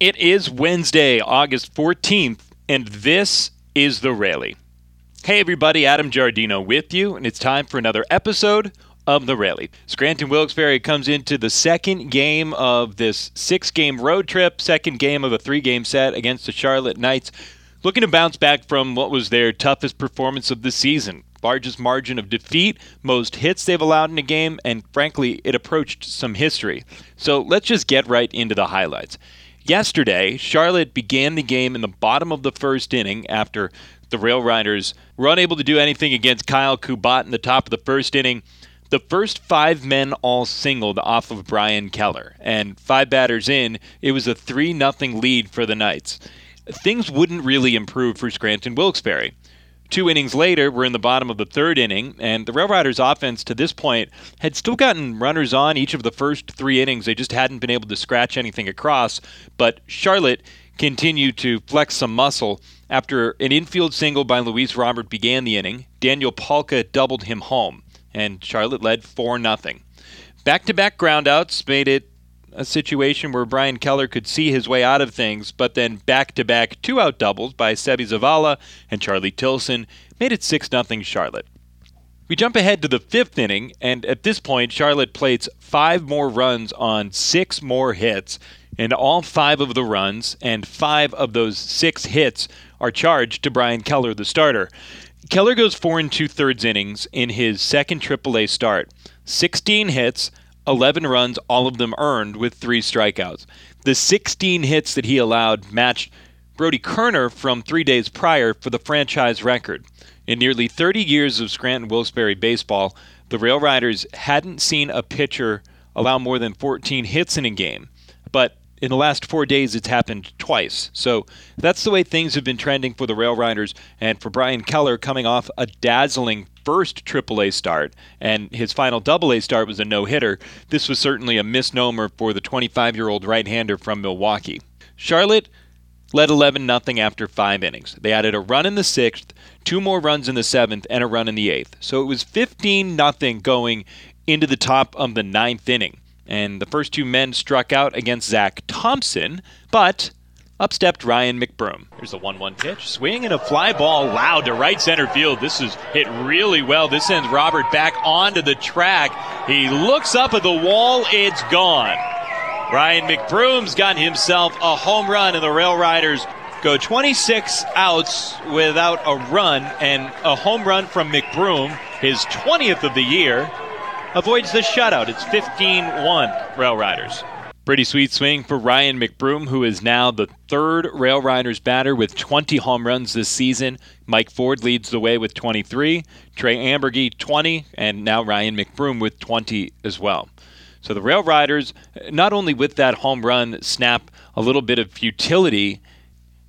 It is Wednesday, August 14th, and this is The Rally. Hey everybody, Adam Giardino with you, and it's time for another episode of The Rally. Scranton Wilkes-Barre comes into the second game of this six-game road trip, second game of a three-game set against the Charlotte Knights, looking to bounce back from what was their toughest performance of the season. Largest margin of defeat, most hits they've allowed in a game, and frankly, it approached some history. So let's just get right into the highlights. Yesterday, Charlotte began the game in the bottom of the first inning after the Rail Riders were unable to do anything against Kyle Kubat in the top of the first inning. The first five men all singled off of Brian Keller, and five batters in, it was a 3 0 lead for the Knights. Things wouldn't really improve for Scranton Wilkes-Barre. Two innings later, we're in the bottom of the third inning, and the Rail Riders offense to this point had still gotten runners on each of the first three innings. They just hadn't been able to scratch anything across. But Charlotte continued to flex some muscle. After an infield single by Luis Robert began the inning, Daniel Palka doubled him home, and Charlotte led 4 0. Back to back groundouts made it a situation where Brian Keller could see his way out of things, but then back to back two out doubles by Seby Zavala and Charlie Tilson made it 6 0 Charlotte. We jump ahead to the fifth inning, and at this point, Charlotte plates five more runs on six more hits, and all five of the runs and five of those six hits are charged to Brian Keller, the starter. Keller goes four and two thirds innings in his second AAA start. 16 hits, 11 runs, all of them earned with three strikeouts. The 16 hits that he allowed matched Brody Koerner from three days prior for the franchise record. In nearly 30 years of Scranton Wilkes-Barre baseball, the Rail Riders hadn't seen a pitcher allow more than 14 hits in a game. But in the last four days, it's happened twice. So that's the way things have been trending for the Rail Riders and for Brian Keller coming off a dazzling first AAA start, and his final AA start was a no hitter. This was certainly a misnomer for the 25 year old right hander from Milwaukee. Charlotte led 11 0 after five innings. They added a run in the sixth, two more runs in the seventh, and a run in the eighth. So it was 15 0 going into the top of the ninth inning. And the first two men struck out against Zach Thompson, but up stepped Ryan McBroom. Here's a 1 1 pitch. Swing and a fly ball loud to right center field. This is hit really well. This sends Robert back onto the track. He looks up at the wall. It's gone. Ryan McBroom's got himself a home run, and the Rail Riders go 26 outs without a run, and a home run from McBroom, his 20th of the year, avoids the shutout. It's 15 1 Rail Riders. Pretty sweet swing for Ryan McBroom, who is now the third Rail Riders batter with 20 home runs this season. Mike Ford leads the way with 23, Trey Amburgey 20, and now Ryan McBroom with 20 as well. So the Rail Riders, not only with that home run, snap a little bit of futility.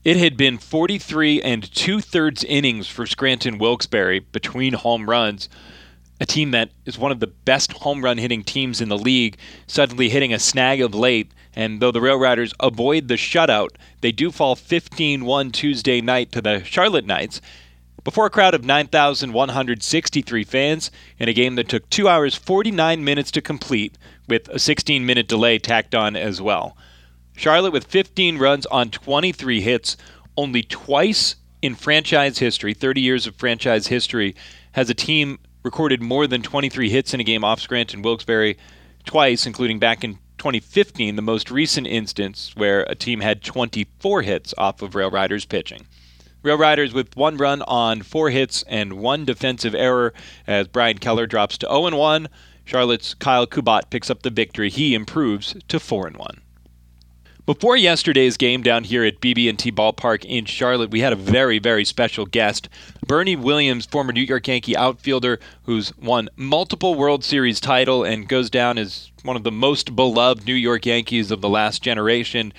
It had been 43 and two thirds innings for Scranton Wilkes-Barre between home runs a team that is one of the best home run hitting teams in the league, suddenly hitting a snag of late. And though the Rail Riders avoid the shutout, they do fall 15 1 Tuesday night to the Charlotte Knights before a crowd of 9,163 fans in a game that took 2 hours 49 minutes to complete, with a 16 minute delay tacked on as well. Charlotte with 15 runs on 23 hits, only twice in franchise history, 30 years of franchise history, has a team recorded more than 23 hits in a game off Scranton Wilkes-Barre twice, including back in 2015, the most recent instance where a team had 24 hits off of Rail Riders pitching. Rail Riders with one run on four hits and one defensive error as Brian Keller drops to 0 1. Charlotte's Kyle Kubat picks up the victory. He improves to 4 1. Before yesterday's game down here at BB&T Ballpark in Charlotte, we had a very, very special guest, Bernie Williams, former New York Yankee outfielder who's won multiple World Series title and goes down as one of the most beloved New York Yankees of the last generation.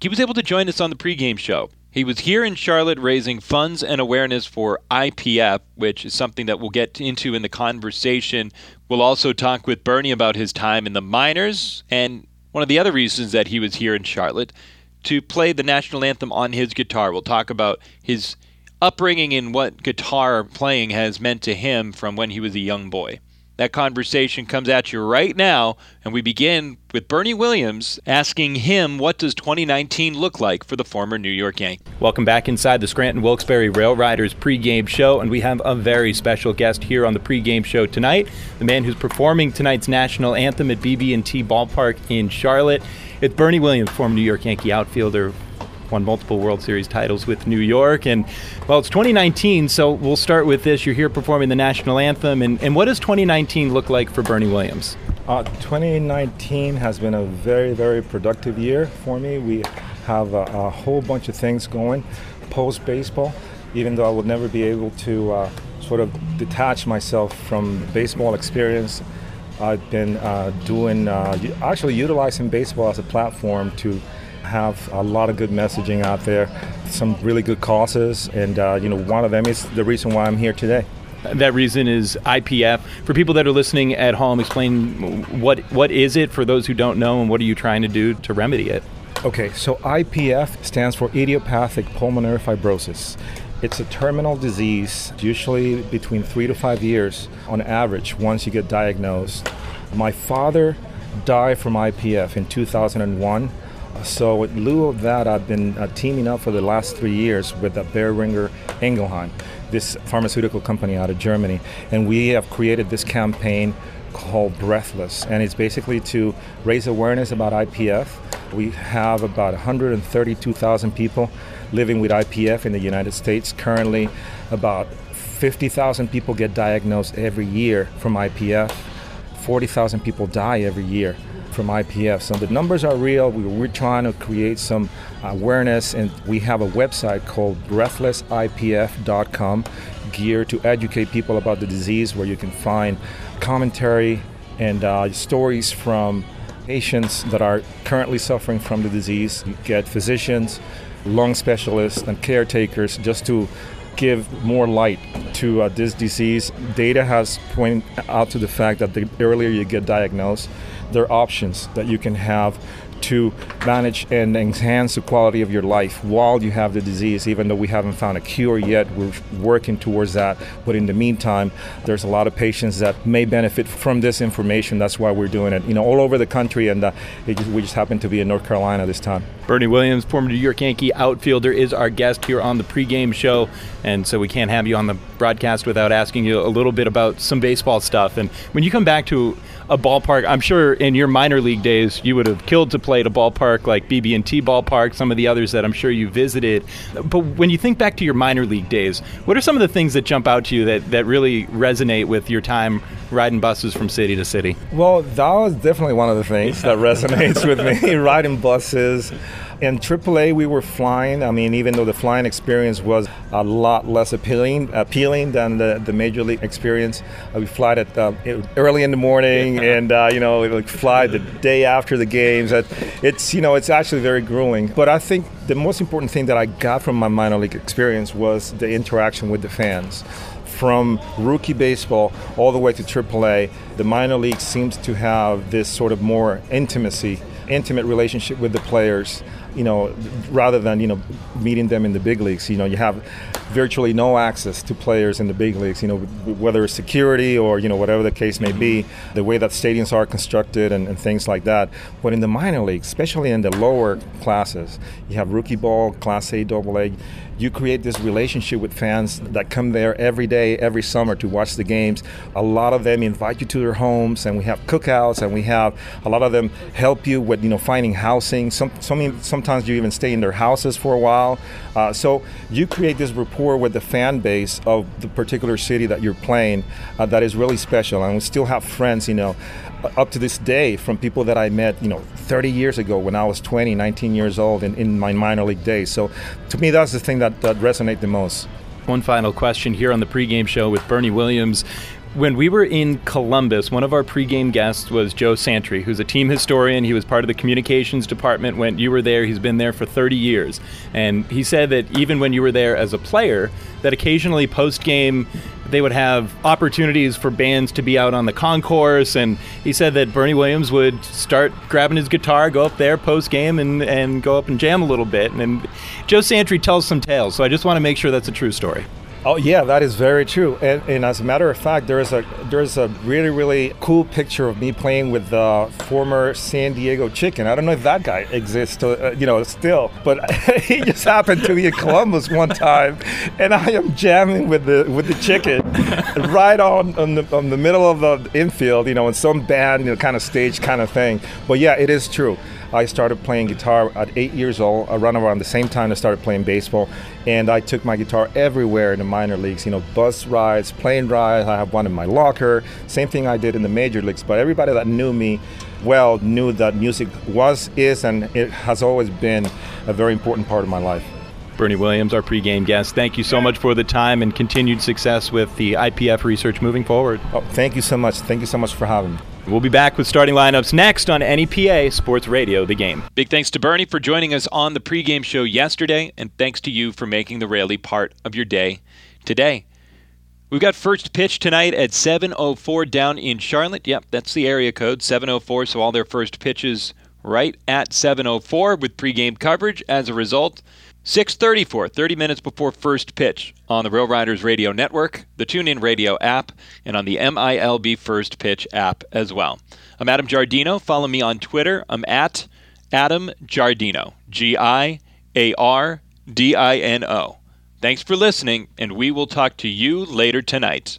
He was able to join us on the pregame show. He was here in Charlotte raising funds and awareness for IPF, which is something that we'll get into in the conversation. We'll also talk with Bernie about his time in the minors and one of the other reasons that he was here in Charlotte to play the national anthem on his guitar. We'll talk about his upbringing and what guitar playing has meant to him from when he was a young boy. That conversation comes at you right now, and we begin with Bernie Williams asking him what does 2019 look like for the former New York Yankee. Welcome back inside the Scranton Wilkes-Barre Rail Riders pregame show, and we have a very special guest here on the pregame show tonight. The man who's performing tonight's national anthem at BB&T Ballpark in Charlotte. It's Bernie Williams, former New York Yankee outfielder, won multiple World Series titles with New York. And, well, it's 2019, so we'll start with this. You're here performing the national anthem. And, and what does 2019 look like for Bernie Williams? Uh, 2019 has been a very, very productive year for me. We have a, a whole bunch of things going post baseball, even though I would never be able to uh, sort of detach myself from baseball experience. I've been uh, doing, uh, actually utilizing baseball as a platform to have a lot of good messaging out there, some really good causes, and uh, you know one of them is the reason why I'm here today. That reason is IPF. For people that are listening at home, explain what what is it for those who don't know, and what are you trying to do to remedy it? Okay, so IPF stands for idiopathic pulmonary fibrosis. It's a terminal disease, usually between three to five years on average once you get diagnosed. My father died from IPF in 2001 so in lieu of that, I've been uh, teaming up for the last three years with uh, Boehringer this pharmaceutical company out of Germany, and we have created this campaign called Breathless, and it's basically to raise awareness about IPF. We have about 132,000 people living with IPF in the United States. Currently, about 50,000 people get diagnosed every year from IPF. 40,000 people die every year from IPF. So the numbers are real. We, are trying to create some awareness, and we have a website called breathlessipf.com geared to educate people about the disease, where you can find commentary and uh, stories from patients that are currently suffering from the disease. You get physicians, lung specialists, and caretakers just to give more light to uh, this disease. Data has pointed out to the fact that the earlier you get diagnosed, there are options that you can have to manage and enhance the quality of your life while you have the disease. Even though we haven't found a cure yet, we're working towards that. But in the meantime, there's a lot of patients that may benefit from this information. That's why we're doing it, you know, all over the country, and uh, just, we just happen to be in North Carolina this time. Bernie Williams, former New York Yankee outfielder, is our guest here on the pregame show, and so we can't have you on the broadcast without asking you a little bit about some baseball stuff. And when you come back to a ballpark. I'm sure in your minor league days you would have killed to play at a ballpark like BB&T Ballpark, some of the others that I'm sure you visited. But when you think back to your minor league days, what are some of the things that jump out to you that, that really resonate with your time riding buses from city to city? Well, that was definitely one of the things that resonates with me, riding buses. In AAA, we were flying. I mean, even though the flying experience was a lot less appealing, appealing than the, the major league experience, uh, we fly at uh, early in the morning, and uh, you know, like fly the day after the games. It's you know, it's actually very grueling. But I think the most important thing that I got from my minor league experience was the interaction with the fans from rookie baseball all the way to AAA, the minor league seems to have this sort of more intimacy, intimate relationship with the players you know, rather than you know meeting them in the big leagues. You know, you have virtually no access to players in the big leagues. You know, whether it's security or you know whatever the case may be, the way that stadiums are constructed and, and things like that. But in the minor leagues, especially in the lower classes, you have rookie ball, Class A, Double A you create this relationship with fans that come there every day, every summer to watch the games. A lot of them invite you to their homes, and we have cookouts, and we have a lot of them help you with you know finding housing. Some, some sometimes you even stay in their houses for a while. Uh, so you create this rapport with the fan base of the particular city that you're playing uh, that is really special, and we still have friends, you know Uh, up to this day from people that I met, you know, 30 years ago when I was 20, 19 years old in, in my minor league days. So to me, that's the thing that, that resonates the most. One final question here on the pregame show with Bernie Williams. When we were in Columbus, one of our pregame guests was Joe Santry, who's a team historian. He was part of the communications department when you were there. He's been there for 30 years. And he said that even when you were there as a player, that occasionally post game they would have opportunities for bands to be out on the concourse. And he said that Bernie Williams would start grabbing his guitar, go up there post game, and, and go up and jam a little bit. And Joe Santry tells some tales, so I just want to make sure that's a true story. Oh yeah, that is very true. And, and, as a matter of fact, there is a there is a really really cool picture of me playing with the former San Diego Chicken. I don't know if that guy exists, uh, you know, still, but he just happened to be in Columbus one time, and I am jamming with the with the Chicken right on on the, on the middle of the infield, you know, in some band, you know, kind of stage kind of thing. But yeah, it is true. I started playing guitar at eight years old, uh, around around the same time I started playing baseball, and I took my guitar everywhere in the minor leagues. You know, bus rides, plane rides. I have one in my locker. Same thing I did in the major leagues. But everybody that knew me well knew that music was, is, and it has always been a very important part of my life. Bernie Williams, our pregame guest. Thank you so much for the time and continued success with the IPF research moving forward. Oh, thank you so much. Thank you so much for having me. We'll be back with starting lineups next on NEPA Sports Radio, the game. Big thanks to Bernie for joining us on the pregame show yesterday, and thanks to you for making the Rally part of your day today. We've got first pitch tonight at 7:04 down in Charlotte. Yep, that's the area code 704. So all their first pitches right at 7:04 with pregame coverage. As a result, 6:34, 30 minutes before first pitch on the Rail Riders Radio Network, the TuneIn Radio app, and on the MILB First Pitch app as well. I'm Adam Giardino. Follow me on Twitter. I'm at Adam Giardino. G I A R D I N O. Thanks for listening, and we will talk to you later tonight.